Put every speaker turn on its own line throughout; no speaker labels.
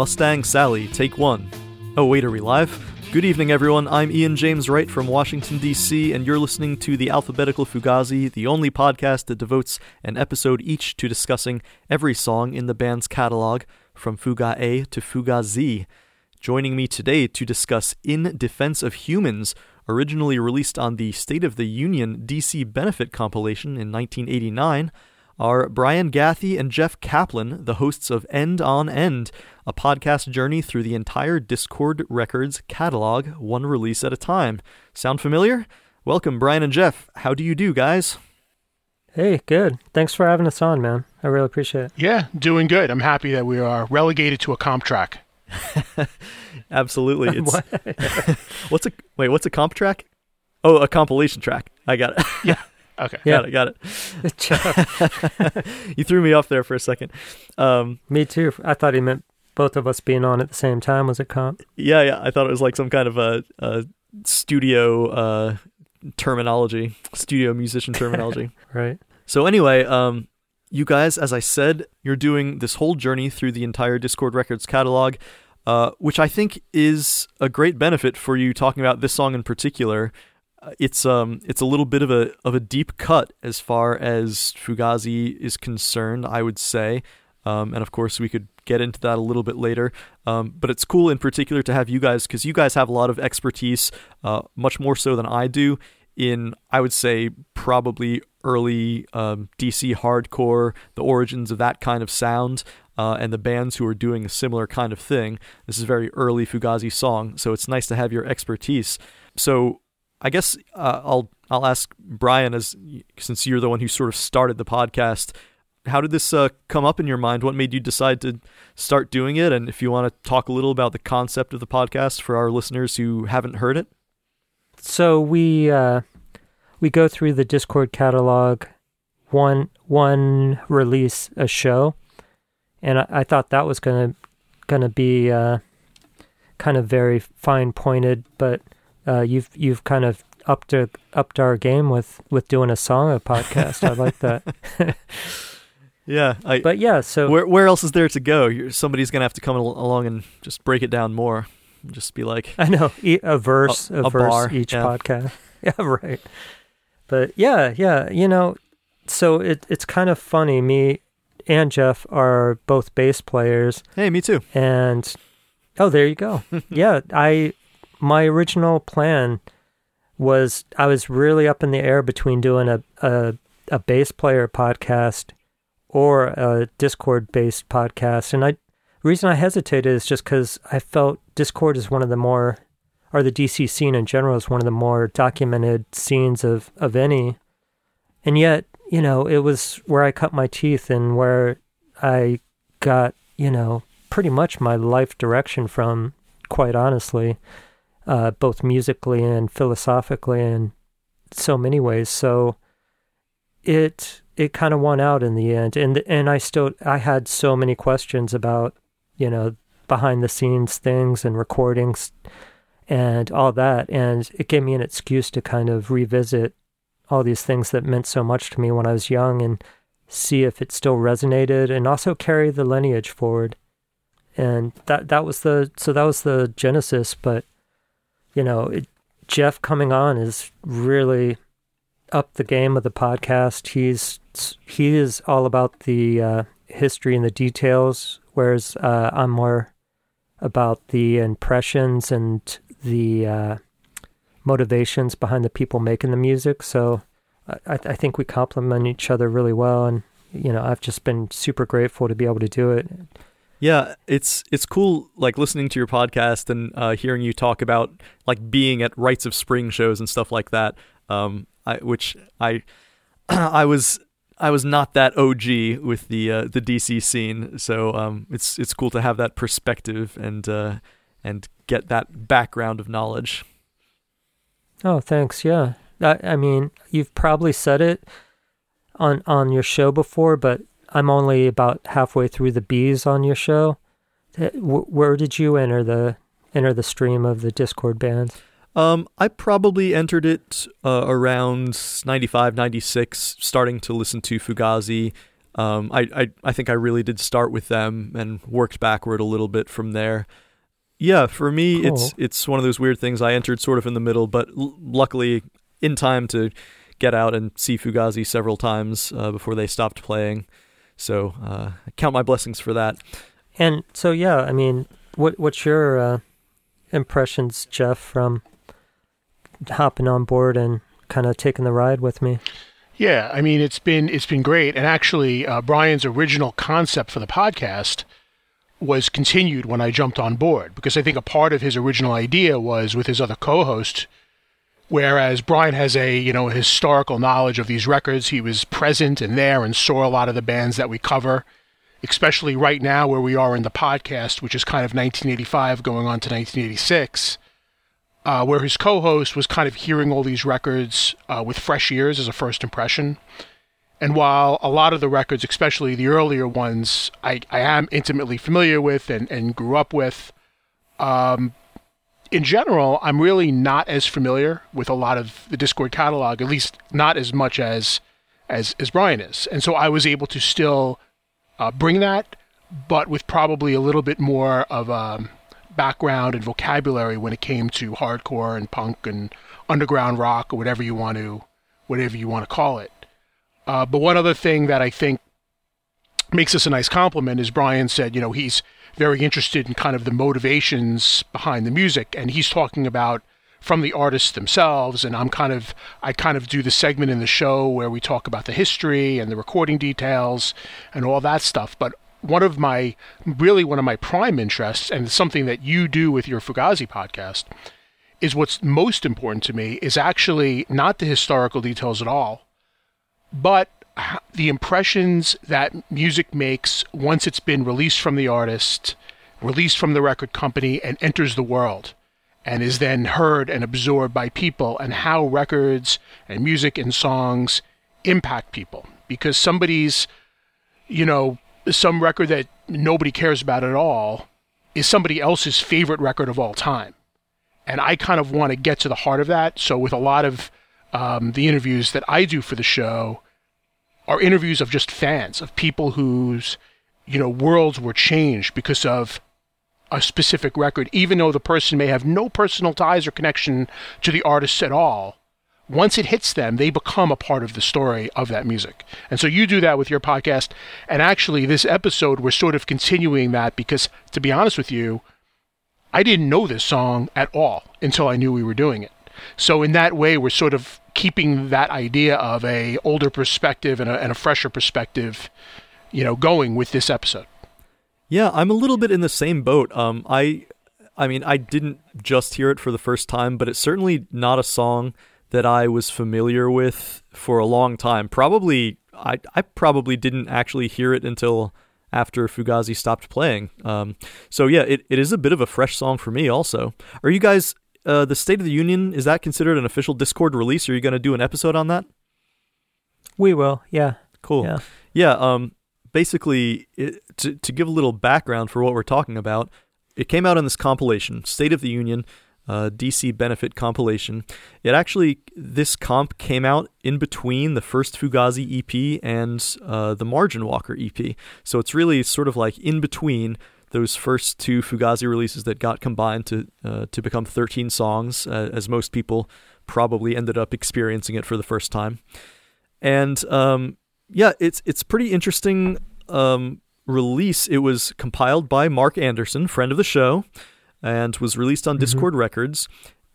Mustang Sally, take one. Oh, wait, are we live? Good evening, everyone. I'm Ian James Wright from Washington, D.C., and you're listening to the Alphabetical Fugazi, the only podcast that devotes an episode each to discussing every song in the band's catalog, from Fuga A to Fuga Z. Joining me today to discuss In Defense of Humans, originally released on the State of the Union DC Benefit compilation in 1989, are Brian Gathy and Jeff Kaplan, the hosts of End on End, a podcast journey through the entire Dischord Records catalog, one release at a time. Sound familiar? Welcome, Brian and Jeff. How do you do, guys?
Hey, good. Thanks for having us on, man. I really appreciate it.
Yeah, doing good. I'm happy that we are relegated to a comp track.
Absolutely. It's, what's a wait? What's a comp track? Oh, a compilation track. I got it.
yeah. Okay.
Got it. Got it. you threw me off there for a second. Um,
me too. I thought he meant both of us being on at the same time. Was a comp?
Yeah, yeah. I thought it was like some kind of a, a studio uh, terminology, studio musician terminology.
right.
So anyway, um, you guys, as I said, you're doing this whole journey through the entire Dischord Records catalog, uh, which I think is a great benefit for you talking about this song in particular. It's um it's a little bit of a of a deep cut as far as Fugazi is concerned, I would say. Um, and of course, we could get into that a little bit later. Um, but it's cool in particular to have you guys because you guys have a lot of expertise, uh, much more so than I do, in I would say probably early um, DC hardcore, the origins of that kind of sound, uh, and the bands who are doing a similar kind of thing. This is a very early Fugazi song, so it's nice to have your expertise. So I guess uh, I'll I'll ask Brian as since you're the one who sort of started the podcast. How did this uh, come up in your mind? What made you decide to start doing it? And if you want to talk a little about the concept of the podcast for our listeners who haven't heard it.
So we uh, we go through the Dischord catalog, one one release a show, and I, I thought that was gonna gonna be uh, kind of very fine pointed, but uh, you've you've kind of upped our, upped our game with with doing a song a podcast. I like that.
yeah, I,
but yeah. So
where where else is there to go? You're, somebody's gonna have to come along and just break it down more. Just be like,
I know a verse, a, a, a verse bar. each yeah. podcast. Yeah, right. But yeah, yeah, you know, so it it's kind of funny. Me and Jeff are both bass players.
Hey, me too.
And oh, there you go. yeah, I my original plan was I was really up in the air between doing a a, a bass player podcast or a Dischord based podcast, and I reason I hesitated is just because I felt Dischord is one of the more or the DC scene in general is one of the more documented scenes of of any, and yet you know it was where I cut my teeth and where I got you know pretty much my life direction from, quite honestly uh, both musically and philosophically in so many ways. So it it kind of won out in the end, and and I still I had so many questions about you know behind the scenes things and recordings and all that, and it gave me an excuse to kind of revisit all these things that meant so much to me when I was young and see if it still resonated and also carry the lineage forward. And that that was the so that was the genesis, but you know, it, Jeff coming on is really up the game of the podcast. He's he is all about the uh, history and the details, whereas uh, I'm more about the impressions and the uh, motivations behind the people making the music. So I, I think we complement each other really well, and you know, I've just been super grateful to be able to do it.
Yeah, it's it's cool like listening to your podcast and uh, hearing you talk about like being at Rites of Spring shows and stuff like that. Um, I, which I I was I was not that OG with the uh, the DC scene, so um, it's it's cool to have that perspective and uh, and get that background of knowledge.
Oh, thanks. Yeah, I, I mean, you've probably said it on on your show before, but I'm only about halfway through the bees on your show. Where did you enter the enter the stream of the Dischord bands?
Um, I probably entered it uh, around 95, 96, starting to listen to Fugazi. Um, I, I I think I really did start with them and worked backward a little bit from there. Yeah, for me,
Cool.
it's it's one of those weird things. I entered sort of in the middle, but l- luckily in time to get out and see Fugazi several times uh, before they stopped playing. So uh, I count my blessings for that.
And so, yeah, I mean, what what's your uh, impressions, Jeff, from hopping on board and kind of taking the ride with me?
Yeah, I mean it's been it's been great, and actually uh, Brian's original concept for the podcast was continued when I jumped on board because I think a part of his original idea was with his other co-host. Whereas Brian has a you know historical knowledge of these records, he was present and there and saw a lot of the bands that we cover, especially right now where we are in the podcast, which is kind of 1985 going on to 1986 uh, where his co-host was kind of hearing all these records uh, with fresh ears as a first impression. And while a lot of the records, especially the earlier ones, I, I am intimately familiar with and, and grew up with, um, in general, I'm really not as familiar with a lot of the Dischord catalog, at least not as much as as, as Brian is. And so I was able to still uh, bring that, but with probably a little bit more of a background and vocabulary when it came to hardcore and punk and underground rock or whatever you want to whatever you want to call it. Uh, but one other thing that I think makes this a nice compliment is Brian said, you know, he's very interested in kind of the motivations behind the music, and he's talking about from the artists themselves. And I'm kind of, I kind of do the segment in the show where we talk about the history and the recording details and all that stuff. But one of my, really one of my prime interests, and something that you do with your Fugazi podcast, is what's most important to me is actually not the historical details at all, but the impressions that music makes once it's been released from the artist, released from the record company, and enters the world, and is then heard and absorbed by people, and how records and music and songs impact people. Because somebody's, you know, some record that nobody cares about at all is somebody else's favorite record of all time. And I kind of want to get to the heart of that. So, with a lot of um, the interviews that I do for the show, are interviews of just fans, of people whose, you know, worlds were changed because of a specific record, even though the person may have no personal ties or connection to the artist at all. Once it hits them, they become a part of the story of that music. And so you do that with your podcast. And actually, this episode, we're sort of continuing that because, to be honest with you, I didn't know this song at all until I knew we were doing it. So in that way, we're sort of keeping that idea of a older perspective and a, and a fresher perspective, you know, going with this episode.
Yeah, I'm a little bit in the same boat. Um, I, I mean, I didn't just hear it for the first time, but it's certainly not a song that I was familiar with for a long time. Probably, I, I probably didn't actually hear it until after Fugazi stopped playing. Um, so yeah, it, it is a bit of a fresh song for me. Also, are you guys uh, the State of the Union? Is that considered an official Dischord release? Are you going to do an episode on that?
We will, yeah.
Cool.
Yeah.
Yeah. Um. Basically, it, to to give a little background for what we're talking about, it came out in this compilation, State of the Union, uh, DC Benefit compilation. It actually this comp came out in between the first Fugazi EP and uh, the Margin Walker EP. So it's really sort of like in between those first two Fugazi releases that got combined to uh, to become 13 songs, uh, as most people probably ended up experiencing it for the first time. And um, yeah, it's it's pretty interesting um, release. It was compiled by Mark Anderson, friend of the show, and was released on Dischord Records.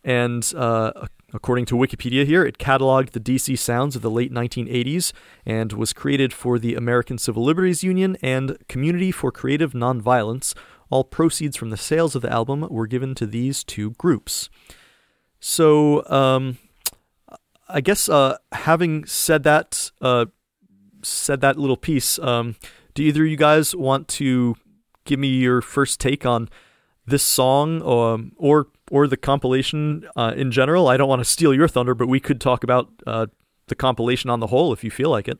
And uh, according to Wikipedia here, it cataloged the DC sounds of the late 1980s and was created for the American Civil Liberties Union and Community for Creative Nonviolence. All proceeds from the sales of the album were given to these two groups. So, um, I guess uh, having said that, uh, said that little piece, um, do either of you guys want to give me your first take on this song, um, or or the compilation uh, in general? I don't want to steal your thunder, but we could talk about uh, the compilation on the whole if you feel like it.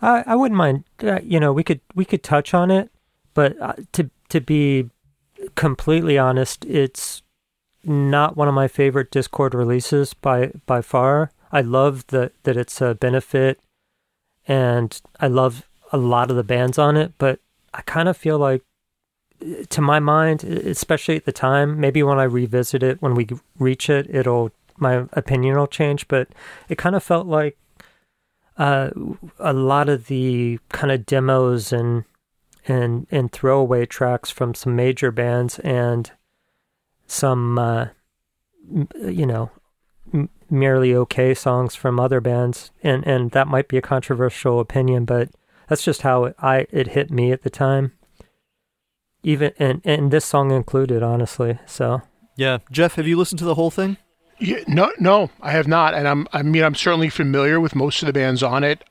I, I wouldn't mind. Uh, you know, we could we could touch on it, but uh, to to be completely honest, it's not one of my favorite Dischord releases by by far. I love that that it's a benefit, and I love a lot of the bands on it, but I kind of feel like, to my mind, especially at the time, maybe when I revisit it, when we reach it, it'll my opinion will change. But it kind of felt like uh, a lot of the kind of demos and and and throwaway tracks from some major bands and some uh, you know m- merely okay songs from other bands and and that might be a controversial opinion but that's just how it, I it hit me at the time even and and this song included honestly so
yeah Jeff have you listened to the whole thing
yeah, no no I have not and I'm I mean I'm certainly familiar with most of the bands on it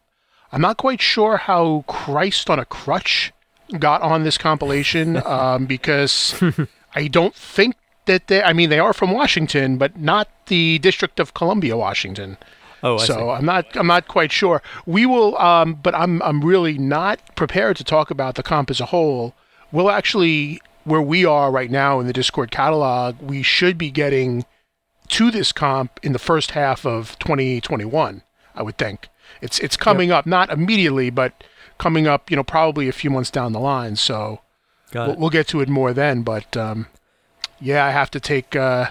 I'm not quite sure how Christ on a Crutch got on this compilation um, because I don't think that they. I mean, they are from Washington, but not the District of Columbia, Washington.
Oh, I
so
see.
I'm not. I'm not quite sure. We will, um, but I'm. I'm really not prepared to talk about the comp as a whole. We'll actually, where we are right now in the Dischord catalog, we should be getting to this comp in the first half of 2021. I would think it's it's coming yep. up, not immediately, but coming up. You know, probably a few months down the line. So we'll, we'll, get to it more then. But um, yeah, I have to take. Uh,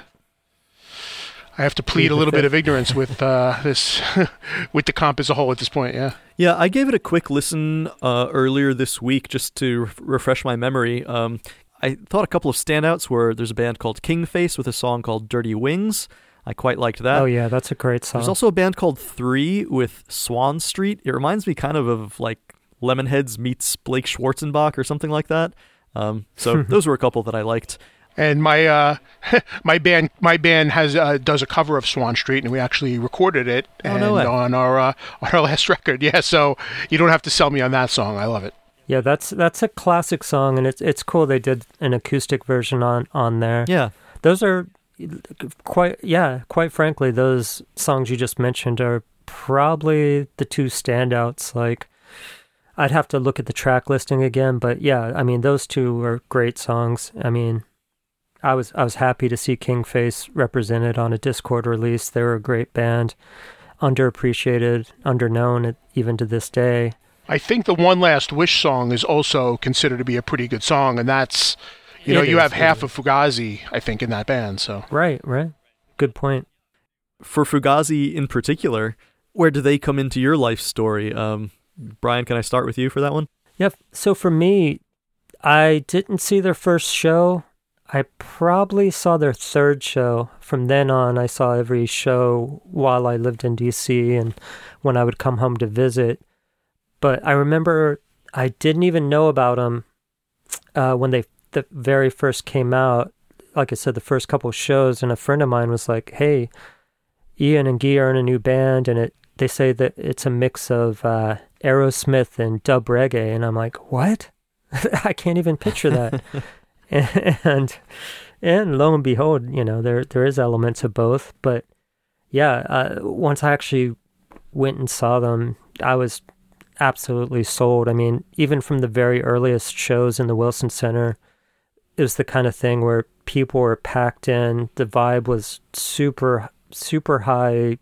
I have to plead a little bit of ignorance with uh, this, with the comp as a whole at this point. Yeah.
Yeah, I gave it a quick listen uh, earlier this week just to re- refresh my memory. Um, I thought a couple of standouts were there's a band called Kingface with a song called Dirty Wings. I quite liked that.
Oh yeah, that's a great song.
There's also a band called Three with Swann Street. It reminds me kind of of like Lemonheads meets Blake Schwarzenbach or something like that. Um, so those were a couple that I liked
and my uh, my band my band has uh, does a cover of Swann Street, and we actually recorded it
oh, no
on our uh, on our last record. Yeah, so you don't have to sell me on that song. I love it.
Yeah, that's that's a classic song, and it's it's cool they did an acoustic version on on there.
Yeah,
those are quite yeah, quite frankly, those songs you just mentioned are probably the two standouts. Like. I'd have to look at the track listing again, but yeah, I mean those two are great songs. I mean, I was I was happy to see Kingface represented on a Dischord release. They're a great band, underappreciated, underknown even to this day.
I think the One Last Wish song is also considered to be a pretty good song, and that's you know it you is, have half of Fugazi I think in that band. So
right, right, good point.
For Fugazi in particular, where do they come into your life story? Um, Brian, can I start with you for that one?
Yep. So for me, I didn't see their first show I probably saw their third show. From then on, I saw every show while I lived in DC and when I would come home to visit. But I remember I didn't even know about them uh, when they the very first came out. Like I said, the first couple shows, and a friend of mine was like, "Hey, Ian and Guy are in a new band, and it they say that it's a mix of uh, Aerosmith and dub reggae." And I'm like, "What? I can't even picture that." and and lo and behold, you know there there is elements of both. But yeah, uh, once I actually went and saw them, I was absolutely sold. I mean, even from the very earliest shows in the Wilson Center, it was the kind of thing where people were packed in. The vibe was super super high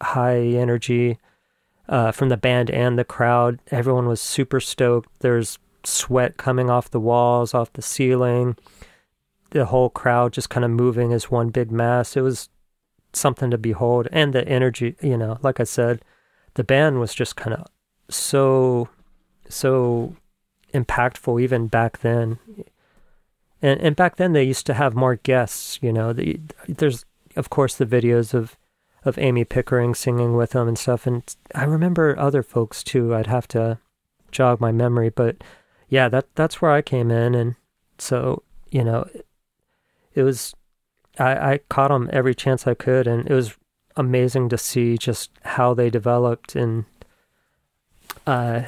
high energy uh, from the band and the crowd. Everyone was super stoked. There's sweat coming off the walls, off the ceiling, the whole crowd just kind of moving as one big mass. It was something to behold. And the energy, you know, like I said, the band was just kind of so, so impactful even back then. And, and back then they used to have more guests, you know. The, there's, of course, the videos of, of Amy Pickering singing with them and stuff. And I remember other folks too. I'd have to jog my memory, but yeah, that that's where I came in, and so you know, it was I, I caught them every chance I could, and it was amazing to see just how they developed and uh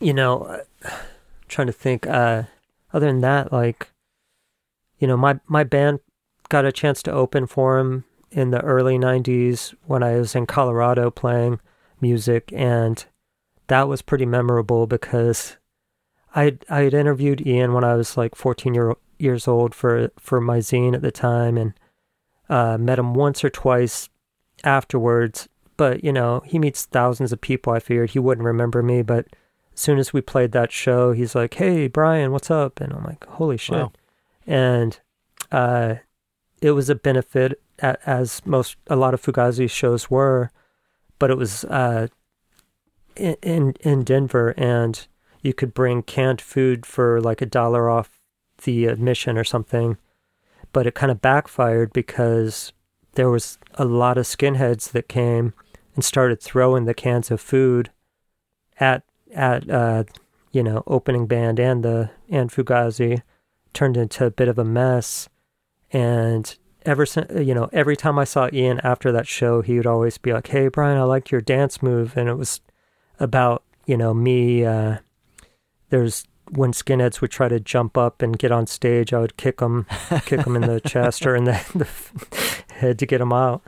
you know trying to think uh other than that like you know my my band got a chance to open for him in the early 90s when I was in Colorado playing music and that was pretty memorable because I I had interviewed Ian when I was like 14 year, years old for for my zine at the time, and uh, met him once or twice afterwards. But you know, he meets thousands of people. I figured he wouldn't remember me, but as soon as we played that show, he's like, "Hey, Brian, what's up?" And I'm like, "Holy shit!"
Wow.
And uh, it was a benefit, as most a lot of Fugazi shows were, but it was uh, in in in Denver, and you could bring canned food for like a dollar off the admission or something. But it kind of backfired because there was a lot of skinheads that came and started throwing the cans of food at at uh, you know opening band and the and Fugazi turned into a bit of a mess and ever since you know every time I saw Ian after that show he would always be like hey Brian I liked your dance move and it was about you know me uh, there's when skinheads would try to jump up and get on stage I would kick them kick them in the chest or in the, the head to get them out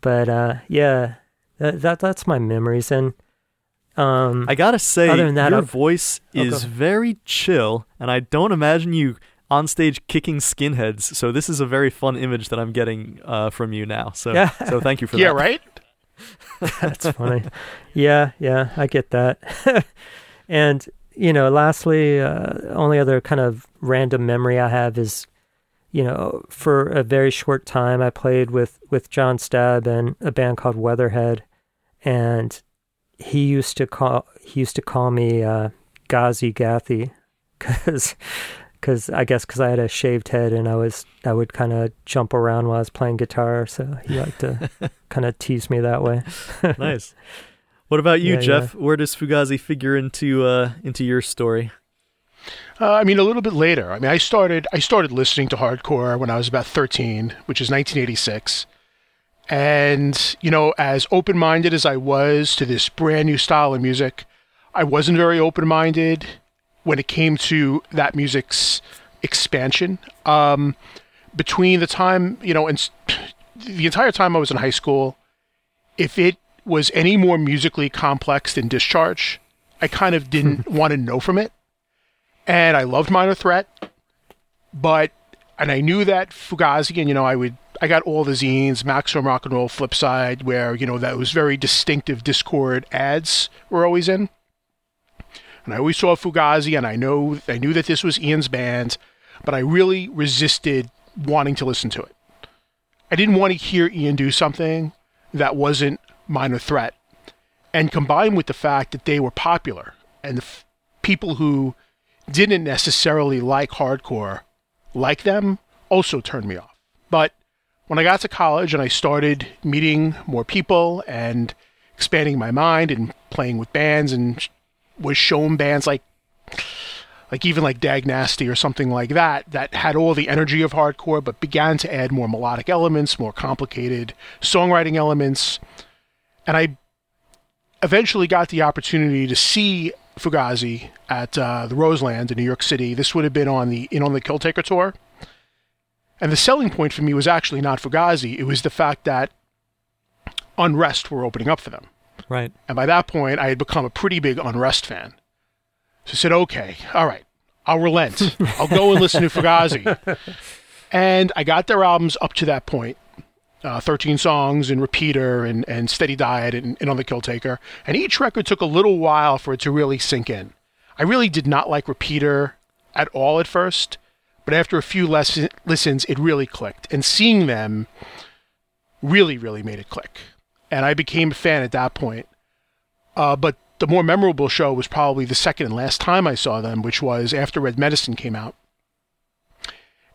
but uh, yeah that, that that's my memories and um
I gotta say,
Other than that,
your
I've-
voice is
ahead.
very chill, and I don't imagine you on stage kicking skinheads. So this is a very fun image that I'm getting uh, from you now. So
Yeah.
so thank you for
yeah,
that.
Yeah, right.
That's funny. yeah, yeah, I get that. and you know, lastly, uh, only other kind of random memory I have is, you know, for a very short time I played with with John Stabb and a band called Weatherhead, and he used to call he used to call me uh, Ghazi Gathy, because. Cause I guess because I had a shaved head and I was I would kind of jump around while I was playing guitar, so he liked to kind of tease me that way.
nice. What about you,
Yeah,
Jeff? Where does Fugazi figure into uh, into your story?
Uh, I mean, a little bit later. I mean, I started I started listening to hardcore when I was about 13, which is 1986. And you know, as open-minded as I was to this brand new style of music, I wasn't very open-minded when it came to that music's expansion. Um, between the time, you know, and the entire time I was in high school, if it was any more musically complex than Discharge, I kind of didn't want to know from it. And I loved Minor Threat, but and I knew that Fugazi, and you know, I would I got all the zines, Maximum Rock and Roll, Flipside, where you know that was very distinctive Dischord ads were always in, and I always saw Fugazi, and I know I knew that this was Ian's band, but I really resisted wanting to listen to it. I didn't want to hear Ian do something that wasn't Minor Threat, and combined with the fact that they were popular and the f- people who didn't necessarily like hardcore like them also turned me off. But when I got to college and I started meeting more people and expanding my mind and playing with bands and was shown bands like like even like Dag Nasty or something like that that had all the energy of hardcore but began to add more melodic elements, more complicated songwriting elements. And I eventually got the opportunity to see Fugazi at uh, the Roseland in New York City. This would have been on the in on the Kill Taker tour. And the selling point for me was actually not Fugazi, it was the fact that Unrest were opening up for them.
Right.
And by that point, I had become a pretty big Unrest fan. So I said, okay, all right, I'll relent. I'll go and listen to Fugazi. And I got their albums up to that point uh, 13 songs and Repeater and, and Steady Diet and, and On the Kill Taker. And each record took a little while for it to really sink in. I really did not like Repeater at all at first, but after a few lesson, listens, it really clicked. And seeing them really, really made it click. And I became a fan at that point. Uh, but the more memorable show was probably the second and last time I saw them, which was after Red Medicine came out.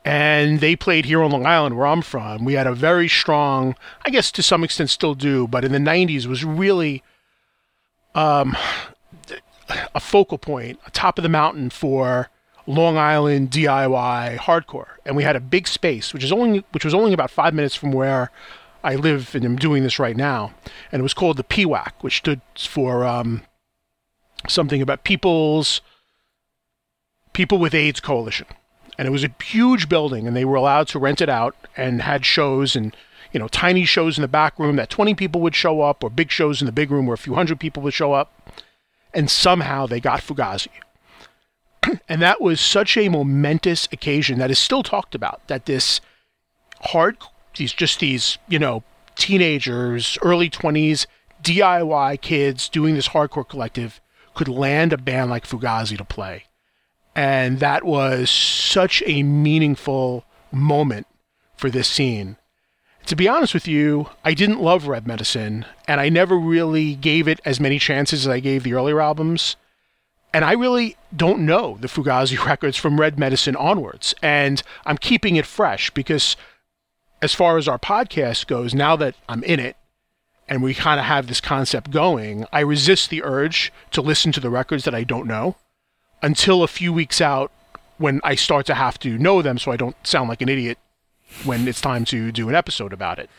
And they played here on Long Island, where I'm from. We had a very strong, I guess to some extent still do, but in the 90s was really um, a focal point, a top of the mountain for Long Island DIY hardcore. And we had a big space, which is only which was only about five minutes from where I live and am doing this right now. And it was called the PWAC, which stood for um, something about People's People with AIDS Coalition. And it was a huge building, and they were allowed to rent it out and had shows and you know tiny shows in the back room that 20 people would show up, or big shows in the big room where a few hundred people would show up. And somehow they got Fugazi. and that was such a momentous occasion that is still talked about. That this hard, these just these you know teenagers, early 20s DIY kids doing this hardcore collective could land a band like Fugazi to play. And that was such a meaningful moment for this scene. To be honest with you, I didn't love Red Medicine, and I never really gave it as many chances as I gave the earlier albums. And I really don't know the Fugazi records from Red Medicine onwards. And I'm keeping it fresh because, as far as our podcast goes, now that I'm in it and we kind of have this concept going, I resist the urge to listen to the records that I don't know until a few weeks out when I start to have to know them so I don't sound like an idiot when it's time to do an episode about it.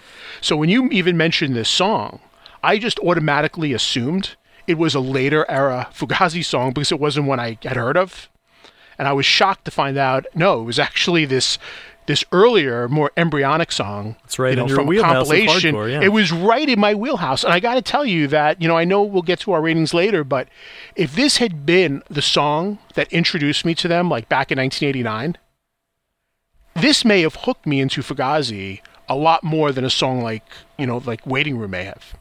So when you even mentioned this song, I just automatically assumed it was a later era Fugazi song because it wasn't one I had heard of. And I was shocked to find out no, it was actually this this earlier, more embryonic song.
That's right,
You know, from a
wheelhouse of
compilation.
hardcore, yeah.
It was right in my wheelhouse. And I got to tell you that, you know, I know we'll get to our ratings later, but if this had been the song that introduced me to them, like back in 1989, this may have hooked me into Fugazi a lot more than a song like, you know, like Waiting Room may have.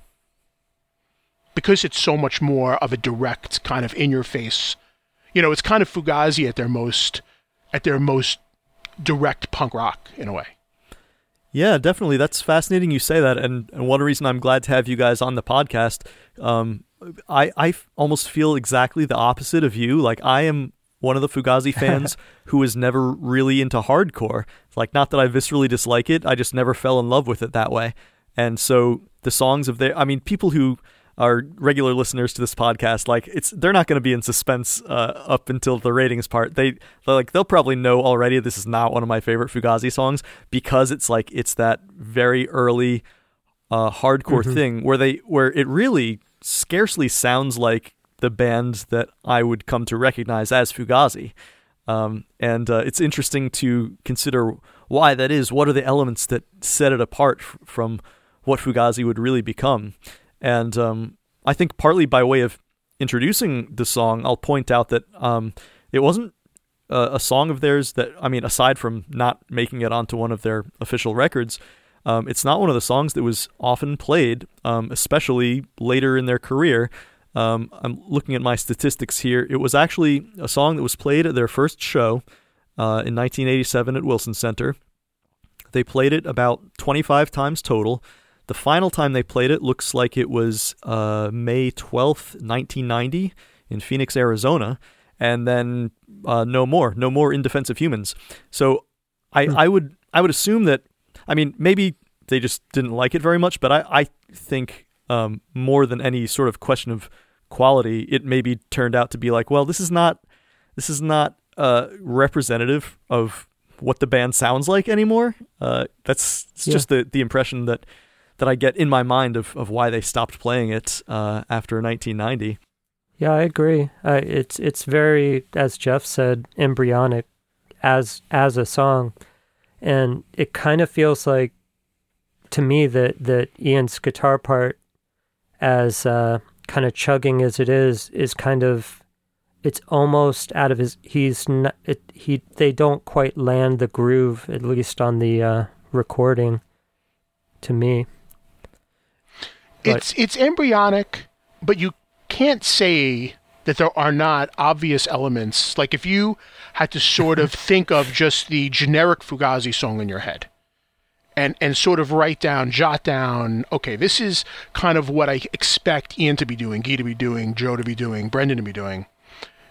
Because it's so much more of a direct kind of in your face. You know, it's kind of Fugazi at their most at their most direct punk rock in a way.
Yeah, definitely. That's fascinating you say that. And, and one reason I'm glad to have you guys on the podcast, um, I, I f- almost feel exactly the opposite of you. Like, I am one of the Fugazi fans who was never really into hardcore. Like, not that I viscerally dislike it, I just never fell in love with it that way. And so the songs of their, I mean, people who are regular listeners to this podcast, like it's they're not going to be in suspense uh, up until the ratings part. They like they'll probably know already. This is not one of my favorite Fugazi songs because it's like it's that very early uh, hardcore thing where they where it really scarcely sounds like the band that I would come to recognize as Fugazi. Um, and uh, it's interesting to consider why that is. What are the elements that set it apart f- from what Fugazi would really become? And um, I think partly by way of introducing the song, I'll point out that um, it wasn't a song of theirs that, I mean, aside from not making it onto one of their official records, um, it's not one of the songs that was often played, um, especially later in their career. Um, I'm looking at my statistics here. It was actually a song that was played at their first show uh, in 1987 at Wilson Center. They played it about 25 times total. The final time they played it looks like it was uh, May 12th, 1990, in Phoenix, Arizona, and then uh, no more, no more in Defense of Humans. So I, I would I would assume that I mean maybe they just didn't like it very much, but I, I think um, more than any sort of question of quality, it maybe turned out to be like, well, this is not this is not uh, representative of what the band sounds like anymore. Uh, that's it's
Yeah.
just the the impression that that I get in my mind of, of why they stopped playing it uh, after 1990.
Yeah, I agree. Uh, it's it's very, as Jeff said, embryonic as as a song, and it kind of feels like to me that that Ian's guitar part, as uh, kind of chugging as it is, is kind of it's almost out of his. He's not. It, he they don't quite land the groove at least on the uh, recording. To me,
It's it's embryonic, but you can't say that there are not obvious elements. Like if you had to sort of think of just the generic Fugazi song in your head, and and sort of write down, jot down, okay, this is kind of what I expect Ian to be doing, Guy to be doing, Joe to be doing, Brendan to be doing.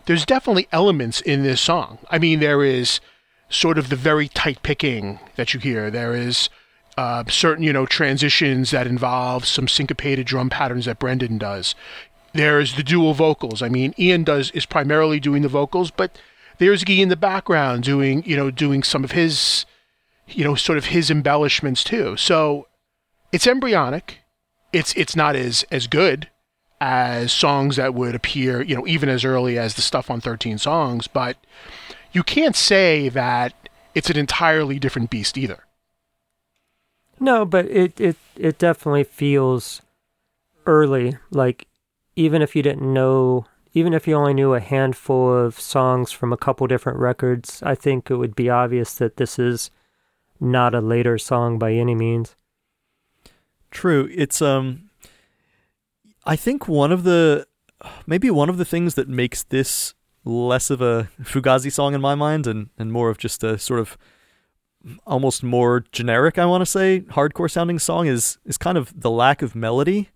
There's definitely elements in this song. I mean, there is sort of the very tight picking that you hear. There is uh, certain, you know, transitions that involve some syncopated drum patterns that Brendan does. There's the dual vocals. I mean, Ian does is primarily doing the vocals, but there's Guy in the background doing, you know, doing some of his, you know, sort of his embellishments too. So it's embryonic. It's it's not as as good as songs that would appear, you know, even as early as the stuff on 13 songs, but you can't say that it's an entirely different beast either.
No, but it it it definitely feels early. Like even if you didn't know, even if you only knew a handful of songs from a couple different records, I think it would be obvious that this is not a later song by any means.
True. It's um I think one of the maybe one of the things that makes this less of a Fugazi song in my mind and, and more of just a sort of almost more generic, I want to say, hardcore sounding song is is kind of the lack of melody.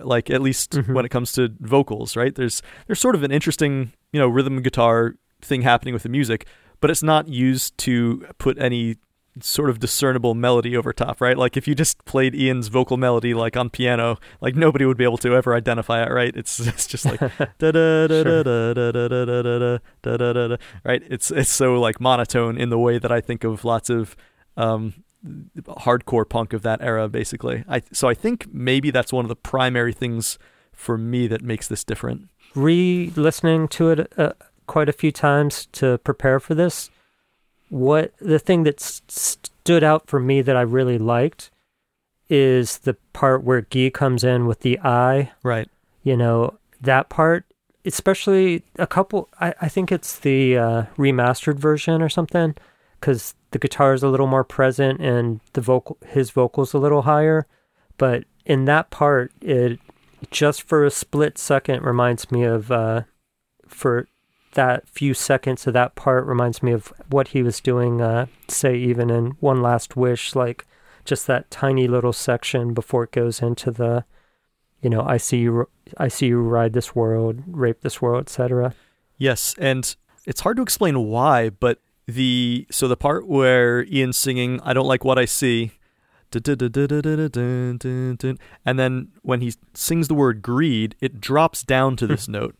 Like at least
Mhm.
when it comes to vocals, right? There's there's sort of an interesting, you know, rhythm guitar thing happening with the music, but it's not used to put any sort of discernible melody over top, right? Like if you just played Ian's vocal melody like on piano, like nobody would be able to ever identify it, right? It's it's just like da da da da da da da da da da da da da da right? It's it's so like monotone in the way that I think of lots of um hardcore punk of that era basically. I so I think maybe that's one of the primary things for me that makes this different.
Re-listening to it uh, quite a few times to prepare for this, what the thing that stood out for me that I really liked is the part where Guy comes in with the eye.
Right.
You know that part, especially a couple. I, I think it's the uh, remastered version or something, because the guitar is a little more present and the vocal, his vocals a little higher. But in that part, it just for a split second reminds me of uh, for that few seconds of that part reminds me of what he was doing, uh, say, even in One Last Wish, like just that tiny little section before it goes into the, you know, I see you, I see you ride this world, rape this world, etc.
Yes, and it's hard to explain why, but the so the part where Ian's singing, "I don't like what I see," and then when he sings the word greed, it drops down to this note.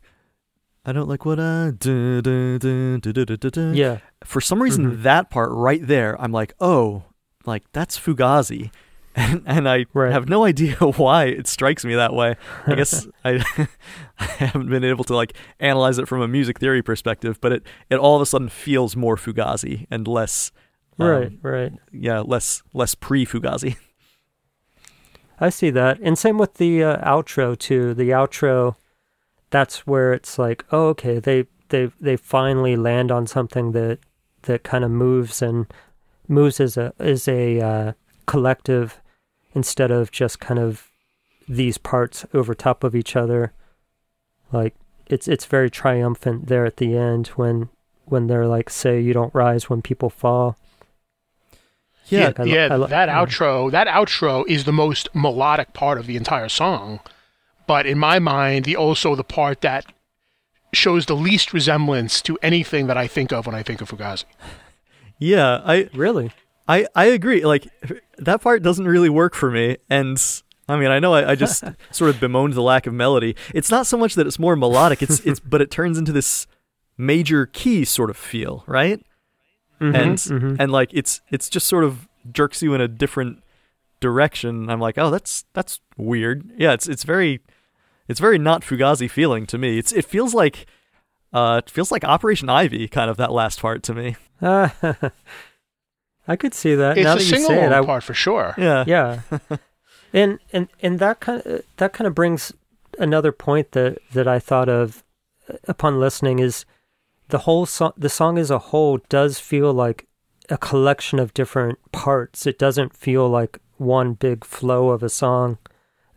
I don't like what I du-du-du-du-du-du-du.
Yeah,
For some reason,
Mhm.
that part right there, I'm like, oh, like that's Fugazi. And, and I
Right.
have no idea why it strikes me that way. I guess I, I haven't been able to like analyze it from a music theory perspective, but it, it all of a sudden feels more Fugazi and less, um,
right, right.
yeah, less less pre Fugazi.
I see that. And same with the uh, outro too. The outro, that's where it's like, oh, okay, they they they finally land on something that that kind of moves and moves as a as a uh, collective instead of just kind of these parts over top of each other. Like it's it's very triumphant there at the end when when they're like, say you don't rise when people fall.
Yeah, yeah.
Lo-
that
yeah.
outro, that outro is the most melodic part of the entire song, but in my mind, the also the part that shows the least resemblance to anything that I think of when I think of Fugazi.
Yeah, I,
Really?
I, I agree. Like that part doesn't really work for me. And I mean, I know I, I just sort of bemoaned the lack of melody. It's not so much that it's more melodic. It's it's but it turns into this major key sort of feel, right?
Mhm,
and
mhm.
and like it's it's just sort of jerks you in a different direction. I'm like, oh, that's that's weird. Yeah, it's it's very it's very not Fugazi feeling to me. It's it feels like uh it feels like Operation Ivy kind of that last part to me.
I could see that.
It's
now
a
that you say it, I,
along part for sure.
Yeah.
yeah, and and and that kind of that kind of brings another point that that I thought of upon listening is the whole song. The song as a whole does feel like a collection of different parts. It doesn't feel like one big flow of a song.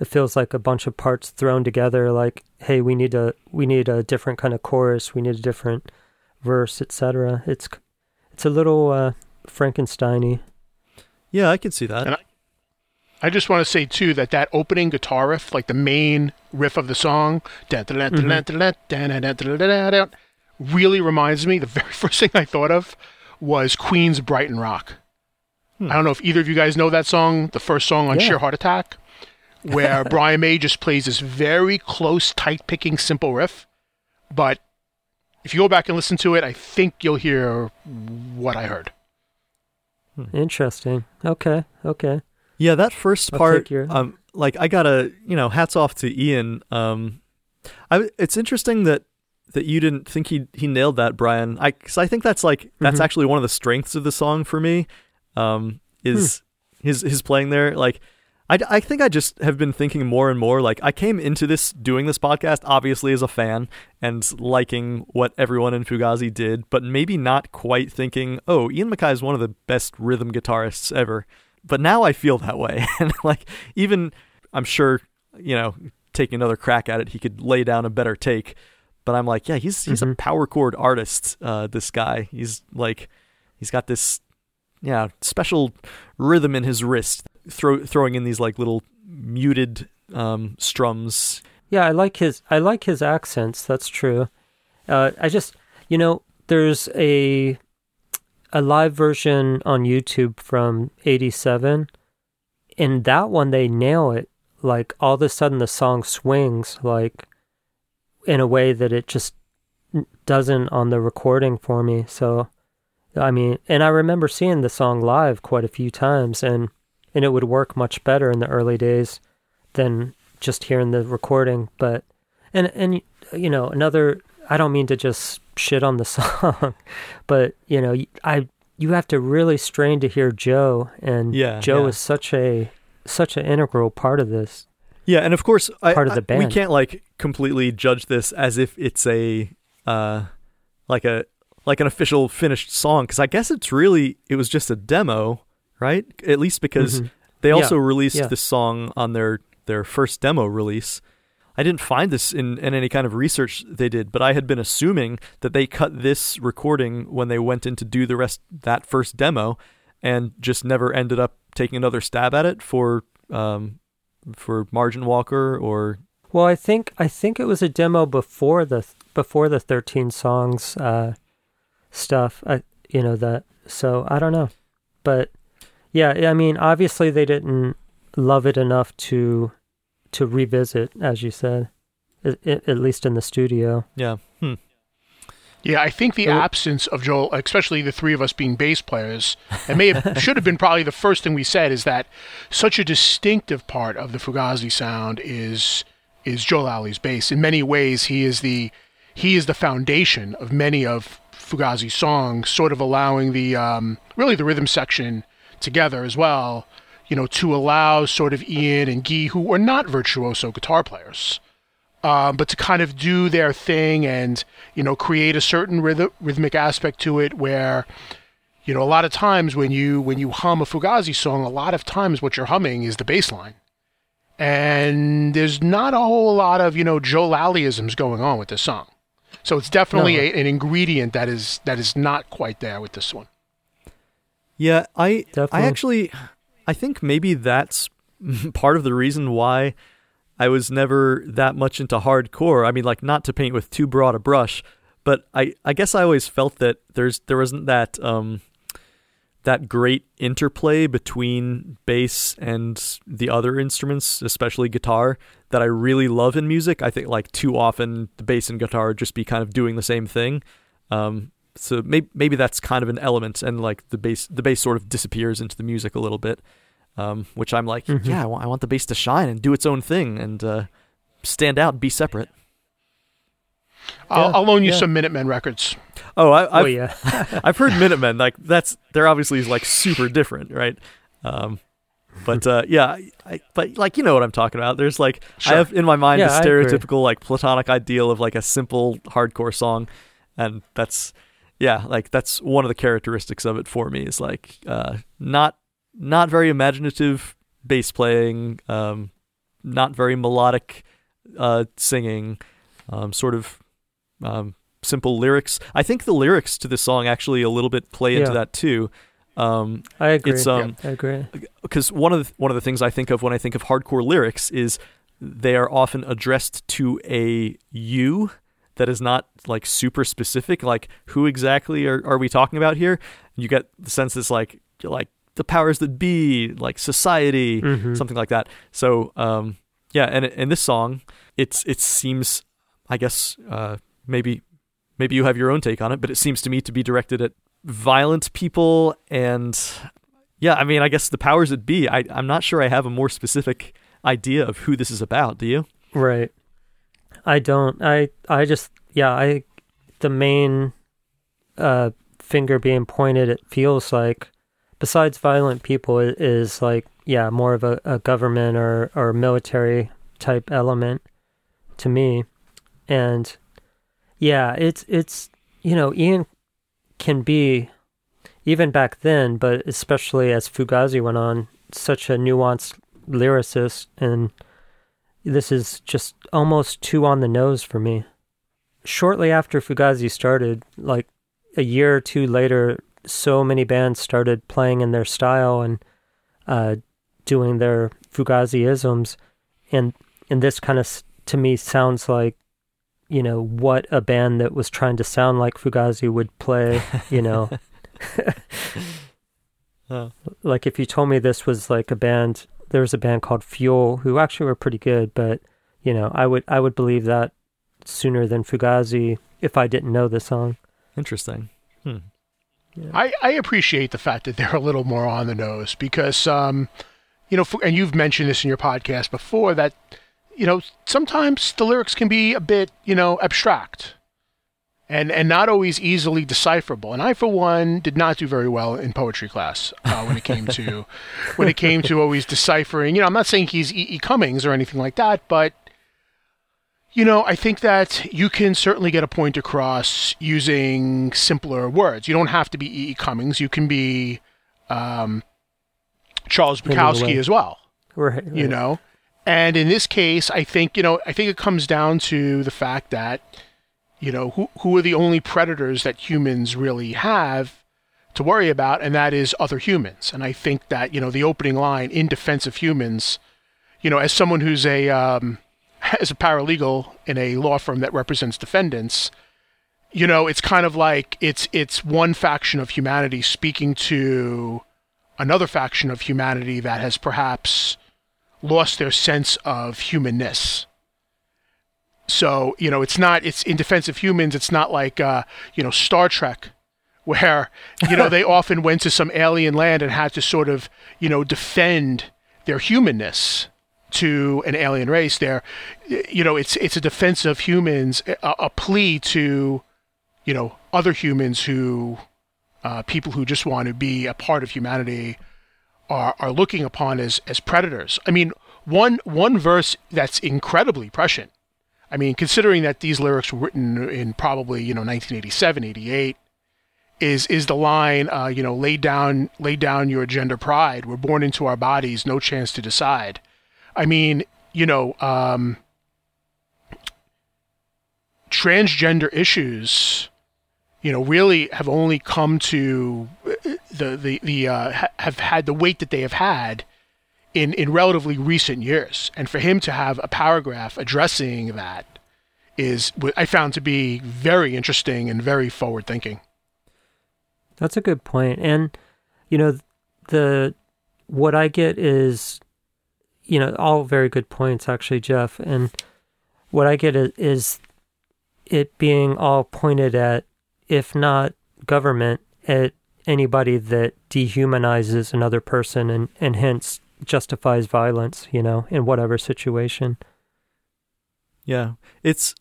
It feels like a bunch of parts thrown together. Like, hey, we need a we need a different kind of chorus. We need a different verse, etc. It's it's a little uh, Frankensteiny.
Yeah, I can see that.
And I just want to say too that that opening guitar riff, like the main riff of the song, really reminds me. The very first thing I thought of was Queen's "Brighton Rock." I don't know if either of you guys know that song, the first song on
Yeah.
Sheer Heart Attack, where Brian May just plays this very close, tight picking, simple riff. But if you go back and listen to it, I think you'll hear what I heard.
Interesting. Okay. Okay.
Yeah, that first part,
your-
um, like I gotta, you know, hats off to Ian. Um, I, it's interesting that that you didn't think he he nailed that, Brian. I, cause I think that's like that's
Mhm.
actually one of the strengths of the song for me. Um, is
Hmm.
his his playing there? Like, I I think I just have been thinking more and more. Like, I came into this doing this podcast obviously as a fan and liking what everyone in Fugazi did, but maybe not quite thinking, oh, Ian MacKaye is one of the best rhythm guitarists ever but now I feel that way. And like even I'm sure, you know, taking another crack at it, he could lay down a better take. But I'm like, yeah, he's he's a
Mhm.
power chord artist. Uh, this guy, he's like, he's got this, yeah, special rhythm in his wrist, throw throwing in these like little muted um, strums.
Yeah, I like his I like his accents. That's true. Uh, I just you know there's a a live version on YouTube from '87. In that one, they nail it. Like all of a sudden, the song swings like in a way that it just doesn't on the recording for me. So, I mean, and I remember seeing the song live quite a few times, and and it would work much better in the early days than just hearing the recording. But and and you know another. I don't mean to just shit on the song, but you know I you have to really strain to hear Joe, and
Yeah,
Joe
yeah.
is such a such an integral part of this.
Yeah, and of course, I,
Part of the
I- we can't like completely judge this as if it's a uh, like a like an official finished song because I guess it's really it was just a demo, right? At least because
Mhm.
they
Yeah,
also released
yeah.
this song on their their first demo release. I didn't find this in, in any kind of research they did, but I had been assuming that they cut this recording when they went in to do the rest that first demo, and just never ended up taking another stab at it for um, for Margin Walker or
Well, I think I think it was a demo before the before the thirteen songs uh, stuff. I you know that. So I don't know, but yeah, I mean, obviously they didn't love it enough to to revisit, as you said, at, at least in the studio.
yeah. Hmm.
Yeah, I think the
Well-
absence of Joel, especially the three of us being bass players, it may have should have been probably the first thing we said is that such a distinctive part of the Fugazi sound is is Joe Lally's bass. In many ways, he is the he is the foundation of many of Fugazi's songs, sort of allowing the um, really the rhythm section together as well. You know, to allow sort of Ian and Guy, who are not virtuoso guitar players, um, but to kind of do their thing and you know create a certain rhythm, rhythmic aspect to it where you know a lot of times when you when you hum a Fugazi song a lot of times what you're humming is the bass line and there's not a whole lot of you know Joe Lallyisms going on with this song so it's definitely
No.
a, an ingredient that is that is not quite there with this one
Yeah, I I actually I think maybe that's part of the reason why I was never that much into hardcore. I mean, like not to paint with too broad a brush, but I I guess I always felt that there's there wasn't that um that great interplay between bass and the other instruments, especially guitar, that I really love in music. I think like too often the bass and guitar just be kind of doing the same thing. Um, so maybe maybe that's kind of an element, and like the bass the bass sort of disappears into the music a little bit, um, which I'm like,
Mhm.
yeah, I want, I want the bass to shine and do its own thing and uh, stand out, and be separate.
I'll,
Yeah,
I'll loan you
yeah.
some Minutemen records
Oh, I, I've
oh yeah,
I've heard Minutemen like that's they're obviously like super different, right? Um, but uh, yeah, I, I, but like you know what I'm talking about. There's like
Sure.
I have in my mind
Yeah,
a
I agree.
stereotypical like platonic ideal of like a simple hardcore song, and that's yeah, like that's one of the characteristics of it for me is like uh, not not very imaginative bass playing, um, not very melodic uh, singing, um, sort of um, simple lyrics. I think the lyrics to this song actually a little bit play into
Yeah.
that too. Um,
I agree.
it's um
I agree.
because one of the, one of the things I think of when I think of hardcore lyrics is they are often addressed to a you that is not like super specific. Like who exactly are, are we talking about here? You get the sense it's like like the powers that be, like society,
Mhm.
something like that. So um, yeah, and in this song, it's it seems, I guess, uh, maybe maybe you have your own take on it, but it seems to me to be directed at violent people and yeah, I mean, I guess the powers that be. I I'm not sure I have a more specific idea of who this is about. Do you?
Right. I don't. I I just yeah. I the main uh finger being pointed. It feels like besides violent people it is like yeah more of a, a government or or military type element to me, and yeah, it's it's you know Ian can be even back then, but especially as Fugazi went on, such a nuanced lyricist and this is just almost too on the nose for me. Shortly after Fugazi started, like a year or two later, so many bands started playing in their style and uh, doing their Fugazi isms, and and this kind of to me sounds like you know what a band that was trying to sound like Fugazi would play. You know,
Oh.
like if you told me this was like a band, there was a band called Fuel who actually were pretty good, but you know, I would I would believe that sooner than Fugazi if I didn't know the song.
Interesting. Hmm.
I, I appreciate the fact that they're a little more on the nose because, um, you know, and you've mentioned this in your podcast before that, you know, sometimes the lyrics can be a bit, you know, abstract and, and not always easily decipherable. And I, for one, did not do very well in poetry class uh, when it came to when it came to always deciphering. You know, I'm not saying he's E. E. Cummings or anything like that, but you know, I think that you can certainly get a point across using simpler words. You don't have to be E. E. Cummings. You can be um, Charles Bukowski as well.
Right,
You know, and in this case, I think you know, I think it comes down to the fact that you know who who are the only predators that humans really have to worry about, and that is other humans. And I think that you know the opening line in defense of humans, you know, as someone who's a um, as a paralegal in a law firm that represents defendants, you know, it's kind of like it's it's one faction of humanity speaking to another faction of humanity that has perhaps lost their sense of humanness. So, you know, it's not it's in defense of humans, it's not like uh, you know, Star Trek where, you know, they often went to some alien land and had to sort of, you know, defend their humanness to an alien race. There you know it's it's a defense of humans a, a plea to you know other humans who uh, people who just want to be a part of humanity are are looking upon as as predators. I mean one one verse that's incredibly prescient i mean considering that these lyrics were written in probably you know 1987 88 is is the line uh, you know lay down lay down your gender pride. We're born into our bodies no chance to decide. I mean, you know, um, transgender issues, you know, really have only come to the the the uh, ha- have had the weight that they have had in in relatively recent years, and for him to have a paragraph addressing that is what I found to be very interesting and very forward thinking.
That's a good point. And you know, the what I get is you know, all very good points actually, Jeff. And what I get is, is it being all pointed at if not government, at anybody that dehumanizes another person and, and hence justifies violence, you know, in whatever situation.
Yeah, it's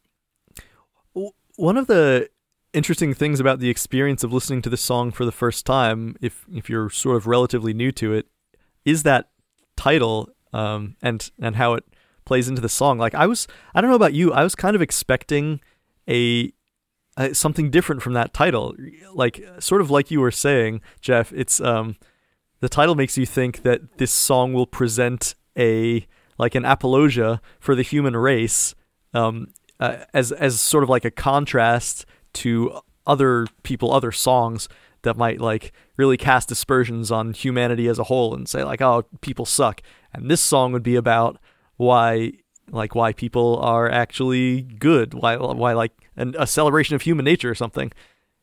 one of the interesting things about the experience of listening to this song for the first time, if if you're sort of relatively new to it, is that title um, and and how it plays into the song. Like I was, I don't know about you, I was kind of expecting a, a something different from that title. Like sort of like you were saying, Jeff. It's um, the title makes you think that this song will present a like an apologia for the human race um, uh, as as sort of like a contrast to other people, other songs that might like really cast aspersions on humanity as a whole and say like, oh, people suck. And this song would be about why like why people are actually good, why why like an, a celebration of human nature or something.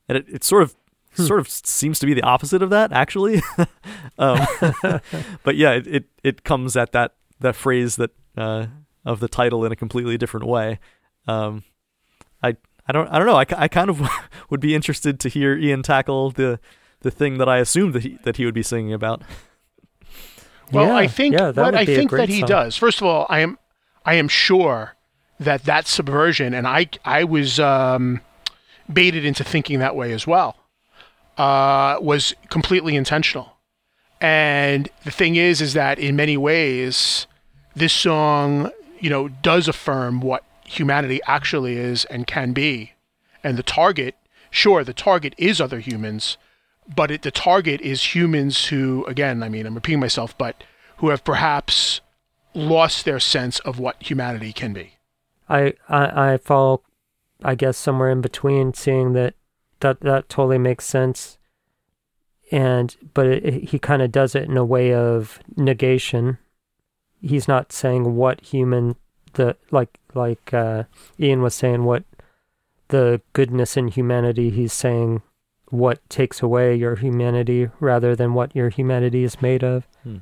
And it, it sort of sort of seems to be the opposite of that actually. um, but yeah, it, it it comes at that that phrase that uh, of the title in a completely different way. Um, I I don't I don't know. I, I kind of would be interested to hear Ian tackle the the thing that I assumed that he that he would be singing about.
Well,
Yeah,
I think
yeah, that
what
would
I
be a
think
great
that he
song.
does. First of all, I am I am sure that that subversion, and I I was um, baited into thinking that way as well, uh, was completely intentional. And the thing is, is that in many ways, this song, you know, does affirm what humanity actually is and can be, and the target. Sure, the target is other humans, but it, the target is humans who, again, I mean, I'm repeating myself, but who have perhaps lost their sense of what humanity can be.
I, I I fall, I guess, somewhere in between, seeing that that that totally makes sense. And but it, it, he kind of does it in a way of negation. He's not saying what human the like like uh, Ian was saying what the goodness in humanity. He's saying what takes away your humanity rather than what your humanity is made of.
Hmm.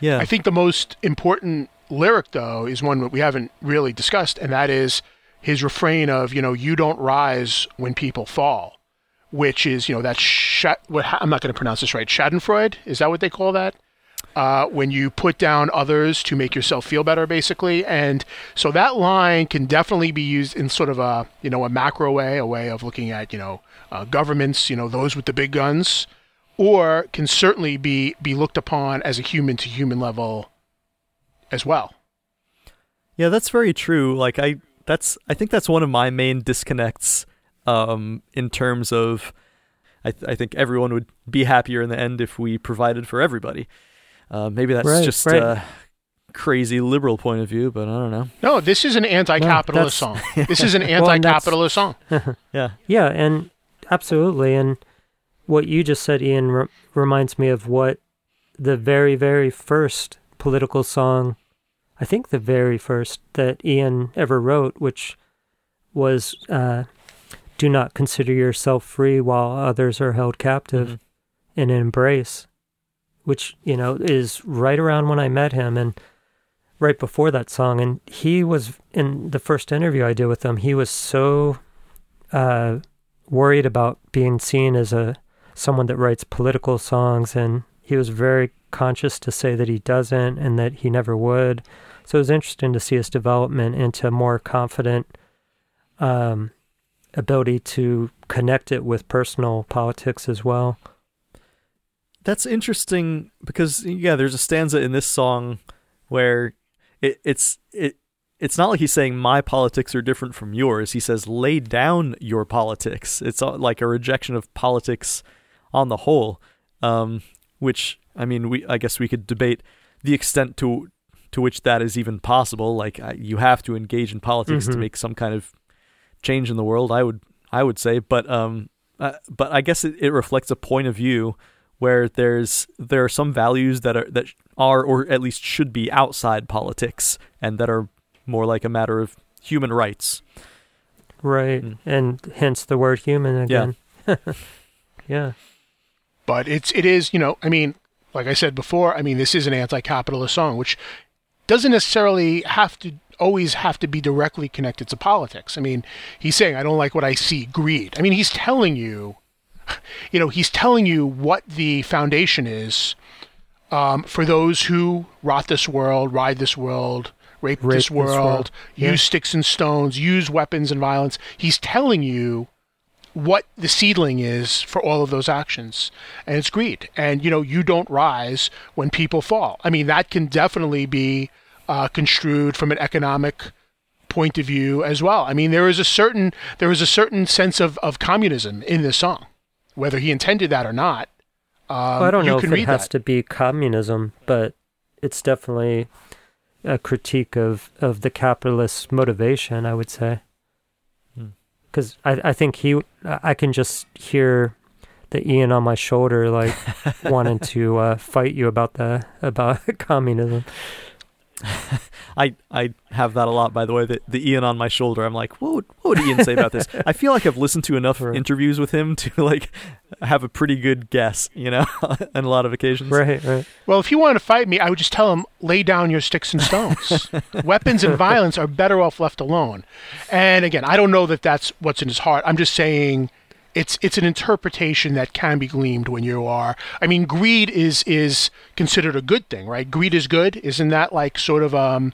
Yeah,
I think the most important lyric though is one that we haven't really discussed, and that is his refrain of you know you don't rise when people fall, which is you know that sh- what I'm not going to pronounce this right. Schadenfreude is that what they call that? Uh, when you put down others to make yourself feel better, basically, and so that line can definitely be used in sort of a you know a macro way, a way of looking at you know uh, governments, you know those with the big guns, or can certainly be be looked upon as a human to human level as well.
Yeah, that's very true. Like I that's I think that's one of my main disconnects um in terms of I th- I think everyone would be happier in the end if we provided for everybody. Uh, maybe that's
Right,
just
right.
a crazy liberal point of view, but I don't know.
No, this is an anti-capitalist song. This is an
Well, and that's-
anti-capitalist song.
Yeah.
Yeah, and absolutely. And what you just said, Ian, re- reminds me of what the very, very first political song, I think the very first that Ian ever wrote, which was uh, Do Not Consider Yourself Free While Others Are Held Captive
Mhm.
in Embrace, which, you know, is right around when I met him and right before that song. And he was in the first interview I did with him, he was so uh, worried about being seen as a someone that writes political songs, and he was very conscious to say that he doesn't and that he never would. So it was interesting to see his development into a more confident um, ability to connect it with personal politics as well.
That's interesting because yeah, there's a stanza in this song where it, it's it it's not like he's saying my politics are different from yours. He says lay down your politics. It's like a rejection of politics on the whole, um, which I mean, we I guess we could debate the extent to to which that is even possible. Like uh, you have to engage in politics to
Mhm.
make some kind of change in the world. I would I would say, but um, uh, but I guess it, it reflects a point of view where there's there are some values that are that are or at least should be outside politics and that are more like a matter of human rights.
Right.
Mm.
And hence the word human again. Yeah. Yeah.
But it's it is you know I mean like I said before I mean this is an anti-capitalist song which doesn't necessarily have to always have to be directly connected to politics. I mean he's saying I don't like what I see greed. I mean he's telling you you know he's telling you what the foundation is um, for those who rot this world, ride this world, rape,
Rape
this
this
world,
world. Yeah.
use sticks and stones, use weapons and violence. He's telling you what the seedling is for all of those actions and it's greed and you know you don't rise when people fall i mean that can definitely be uh, construed from an economic point of view as well i mean there is a certain there is a certain sense of, of communism in this song whether he intended that or not um,
Well, I don't
you
know
can
if it
read
has
that.
to be communism, but it's definitely a critique of, of the capitalist motivation, I would say.
Hmm.
Because I, I think he, I can just hear the Ian on my shoulder, like wanting to uh, fight you about the about communism.
I I have that a lot by the way. The, the Ian on my shoulder. I'm like, what would, what would Ian say about this? I feel like I've listened to enough
Right.
interviews with him to like have a pretty good guess, you know, on a lot of occasions.
Right, right.
well if he wanted to fight me i would just tell him lay down your sticks and stones weapons and violence are better off left alone and again i don't know that that's what's in his heart i'm just saying it's it's an interpretation that can be gleaned when you are i mean greed is is considered a good thing right greed is good isn't that like sort of um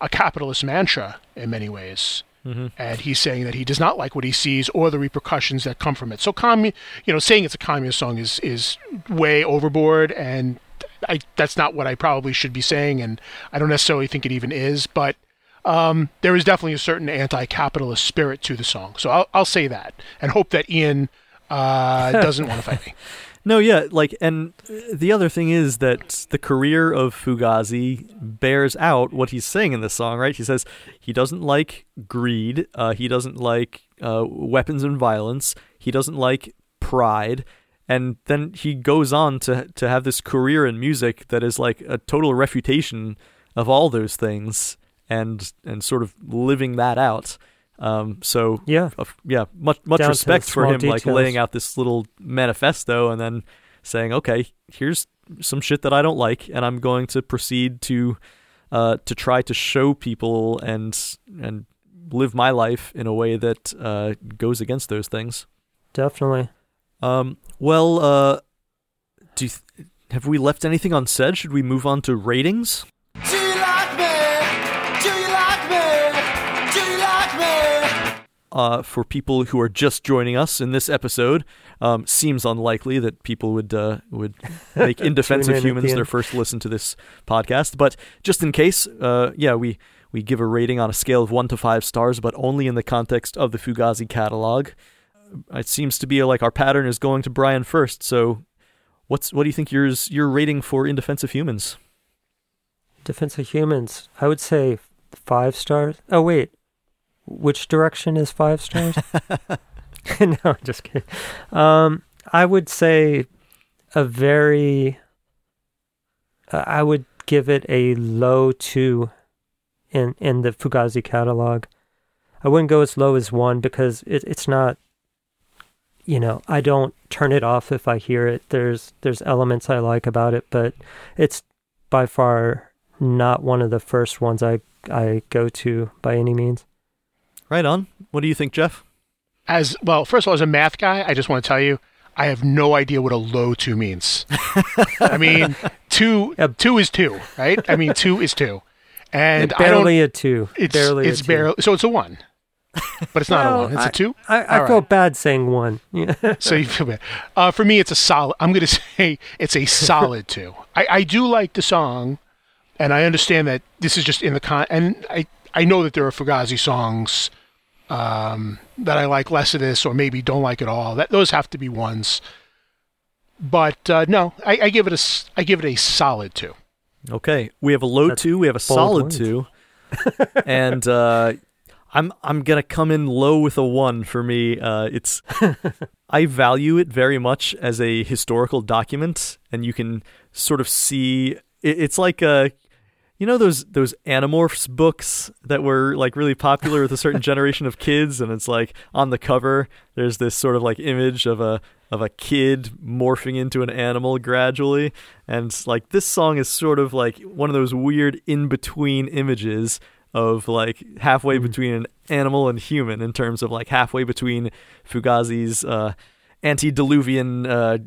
a capitalist mantra in many ways
hmm
and he's saying that he does not like what he sees or the repercussions that come from it. So, commu- you know, saying it's a communist song is is way overboard, and I, that's not what I probably should be saying, and I don't necessarily think it even is. But um, there is definitely a certain anti-capitalist spirit to the song, so I'll I'll say that, and hope that Ian uh, doesn't want to fight me.
No, yeah, like, and the other thing is that the career of Fugazi bears out what he's saying in this song, right? He says he doesn't like greed, uh, he doesn't like uh, weapons and violence, he doesn't like pride, and then he goes on to to have this career in music that is like a total refutation of all those things, and and sort of living that out. Um, so
Yeah.
uh, yeah, much much
Down
respect for him, like laying out this little manifesto and then saying, okay, here's some shit that I don't like, and I'm going to proceed to uh, to try to show people and and live my life in a way that uh, goes against those things.
Definitely.
Um, well, uh, do th- have we left anything unsaid? Should we move on to ratings? Uh, for people who are just joining us in this episode. Um, seems unlikely that people would uh, would make In Defense of Humans
the
their first listen to this podcast. But just in case, uh, yeah, we we give a rating on a scale of one to five stars, but only in the context of the Fugazi catalog. It seems to be like our pattern is going to Brian first. So, what's what do you think yours your rating for In Defense of Humans?
Defense of Humans. I would say five stars. Oh wait, which direction is five stars? no, I'm just kidding. Um, I would say a very. Uh, I would give it a low two in in the Fugazi catalog. I wouldn't go as low as one because it, it's not. You know, I don't turn it off if I hear it. There's there's elements I like about it, but it's by far not one of the first ones I I go to by any means.
Right on. What do you think, Jeff?
As well, first of all, as a math guy, I just want to tell you, I have no idea what a low two means. I mean, two
Yeah.
two is two, right? I mean, two is two, and don't.
barely a two.
It's
barely
it's
a two.
barely so it's a one, but it's not
Well,
a one. It's a
I-
two.
I, I
All
feel
right.
bad saying one.
So you feel bad. Uh, for me, it's a solid. I'm going to say it's a solid two. I, I do like the song, and I understand that this is just in the con. And I I know that there are Fugazi songs um, that I like less of this, or maybe don't like at all. That those have to be ones. But uh, no, I, I give it a s- I give it a solid two.
Okay, we have a low
That's
two, we have a solid
words.
two, and uh, I'm I'm gonna come in low with a one for me. Uh, it's I value it very much as a historical document, and you can sort of see it, it's like uh you know those those Animorphs books that were like really popular with a certain generation of kids, and it's like on the cover there's this sort of like image of a of a kid morphing into an animal gradually, and like this song is sort of like one of those weird in between images of like halfway between an animal and human in terms of like halfway between Fugazi's uh, antediluvian uh,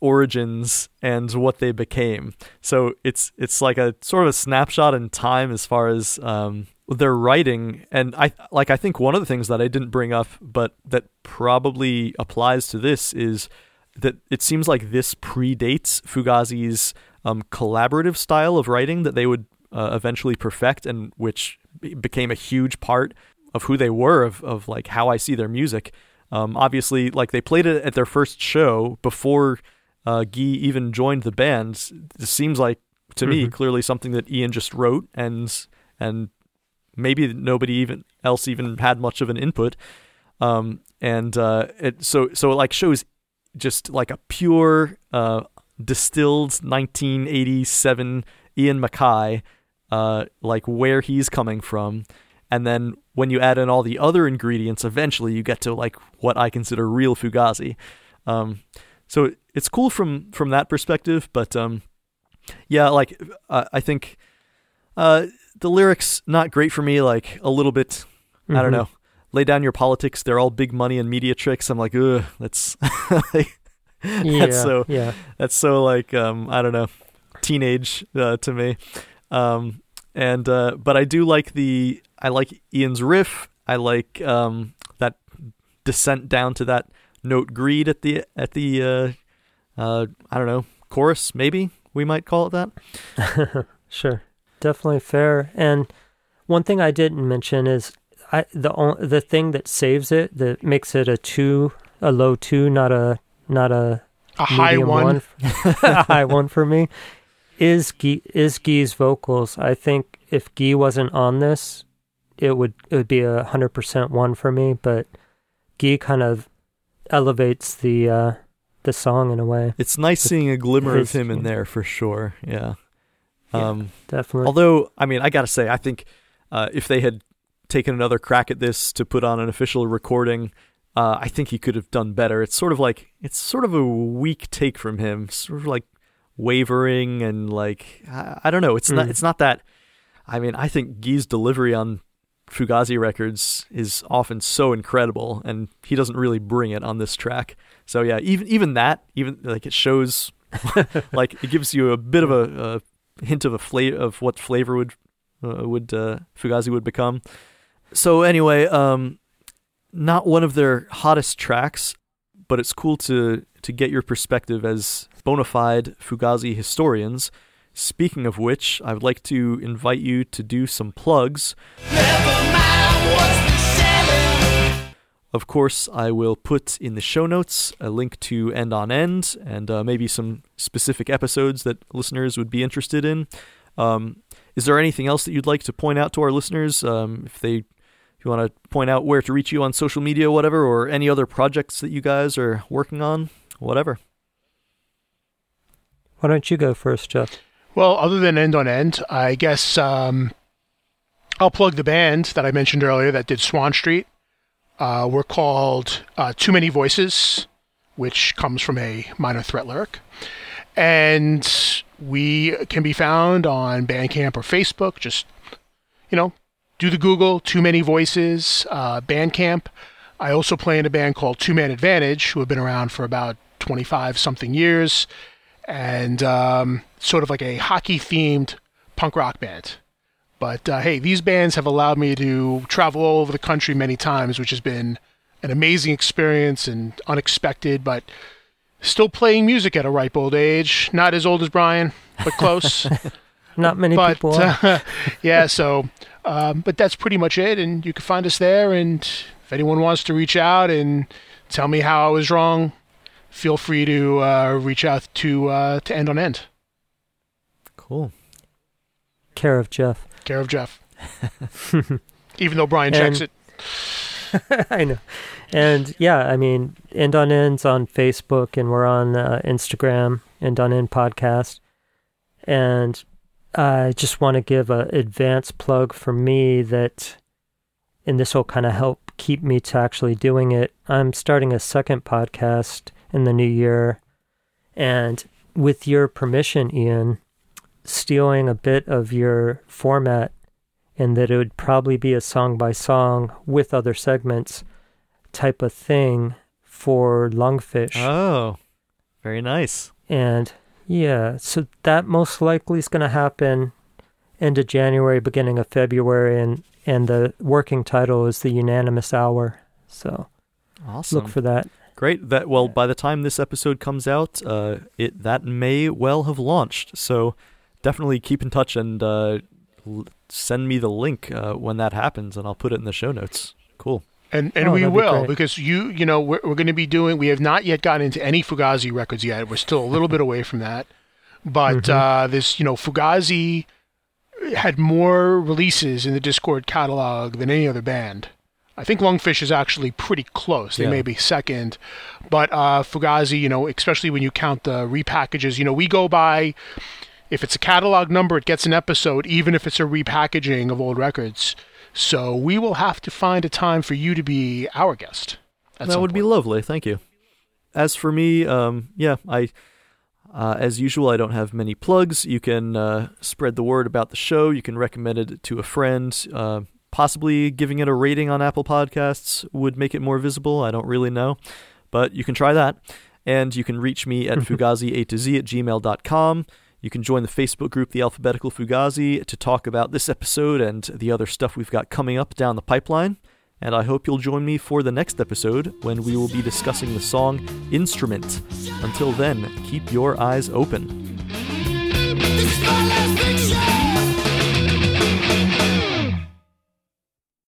origins and what they became. So it's it's like a sort of a snapshot in time as far as um, their writing. And I like I think one of the things that I didn't bring up, but that probably applies to this is that it seems like this predates Fugazi's um, collaborative style of writing that they would uh, eventually perfect, and which became a huge part of who they were, of, of like how I see their music. Um, obviously, like they played it at their first show before uh, Guy even joined the band. It seems like to me
Mhm.
clearly something that Ian just wrote, and and maybe nobody even else even had much of an input. Um, and uh, it so so it like shows just like a pure uh, distilled 1987 Ian MacKaye, uh, like where he's coming from, and then when you add in all the other ingredients, eventually you get to like what I consider real Fugazi. Um, so it's cool from from that perspective, but um, yeah, like uh, I think uh, the lyrics not great for me. Like a little bit, I don't
Mhm.
know. Lay down your politics. They're all big money and media tricks. I'm like, ugh, that's like,
Yeah.
that's so
yeah.
that's so like um I don't know, teenage uh, to me. Um and uh but I do like the I like Ian's riff. I like um that descent down to that note greed at the at the uh uh I don't know, chorus maybe we might call it that.
Sure. Definitely fair. And one thing I didn't mention is I the on- the thing that saves it that makes it a two, a low two, not a not a
A high
medium
one.
f- a high one for me is Guy, is Guy's vocals. I think if Guy wasn't on this, it would it would be a hundred percent one for me. But Guy kind of elevates the uh, the song in a way.
It's nice seeing a glimmer of him in there for sure. Yeah.
Yeah.
Um,
Definitely.
Although, I mean, I gotta say, I think uh, if they had taken another crack at this to put on an official recording, uh, I think he could have done better. It's sort of like it's sort of a weak take from him, sort of like wavering and like I, I don't know. It's not
Mm.
it's not that. I mean, I think Guy's delivery on Fugazi records is often so incredible, and he doesn't really bring it on this track. So yeah, even even that, even like it shows, like it gives you a bit of a, a hint of a flavor of what flavor would uh, would uh, Fugazi would become. So anyway, um, not one of their hottest tracks, but it's cool to to get your perspective as bona fide Fugazi historians. Speaking of which, I would like to invite you to do some plugs. Of course, I will put in the show notes a link to End on End and uh, maybe some specific episodes that listeners would be interested in. Um, is there anything else that you'd like to point out to our listeners? Um, if they, if you want to point out where to reach you on social media, whatever, or any other projects that you guys are working on, whatever.
Why don't you go first, Jeff?
Well, other than End on End, I guess um, I'll plug the band that I mentioned earlier that did Swann Street. Uh, we're called uh, Too Many Voices, which comes from a minor threat lyric. And we can be found on Bandcamp or Facebook. Just, you know, do the Google, Too Many Voices, uh, Bandcamp. I also play in a band called Two Man Advantage, who have been around for about 25 something years and um, sort of like a hockey themed punk rock band. But uh, hey, these bands have allowed me to travel all over the country many times, which has been an amazing experience and unexpected, but still playing music at a ripe old age. Not as old as Brian, but close.
Not many
but
people.
Uh, yeah, so um, but that's pretty much it, and you can find us there. And if anyone wants to reach out and tell me how I was wrong, feel free to uh, reach out to uh, to End on End.
Cool.
Care of Jeff.
Care of Jeff. Even though Brian checks
And-
it.
I know. And yeah, I mean, End on End's on Facebook and we're on uh, Instagram, End on End Podcast. And I just want to give a advance plug for me that, and this will kind of help keep me to actually doing it. I'm starting a second podcast in the new year. And with your permission, Ian, stealing a bit of your format and that it would probably be a song by song with other segments type of thing for Lungfish.
Oh, very nice.
and yeah, so that most likely is going to happen end of January, beginning of February, and and the working title is the Unanimous Hour. So
Awesome.
look for that.
Great. That well, by the time this episode comes out, uh, it that may well have launched. So definitely keep in touch and uh, l- send me the link uh, when that happens, and I'll put it in the show notes. Cool.
And and
Oh,
we
that'd be
will because you you know we're, we're going to be doing we have not yet gotten into any Fugazi records yet. We're still a little bit away from that. But
Mhm.
uh, this you know Fugazi had more releases in the Dischord catalog than any other band. I think Lungfish is actually pretty close. They
Yeah.
may be second, but uh, Fugazi, you know, especially when you count the repackages, you know, we go by if it's a catalog number, it gets an episode, even if it's a repackaging of old records. So we will have to find a time for you to be our guest.
that would be lovely. Thank you. As for me, um, yeah, I, uh, as usual, I don't have many plugs. You can uh, spread the word about the show. You can recommend it to a friend. Uh, possibly giving it a rating on Apple Podcasts would make it more visible. I don't really know, but you can try that. And you can reach me at fugazi a to z at gmail.com. You can join the Facebook group, The Alphabetical Fugazi, to talk about this episode and the other stuff we've got coming up down the pipeline. And I hope you'll join me for the next episode when we will be discussing the song Instrument. Until then, keep your eyes open.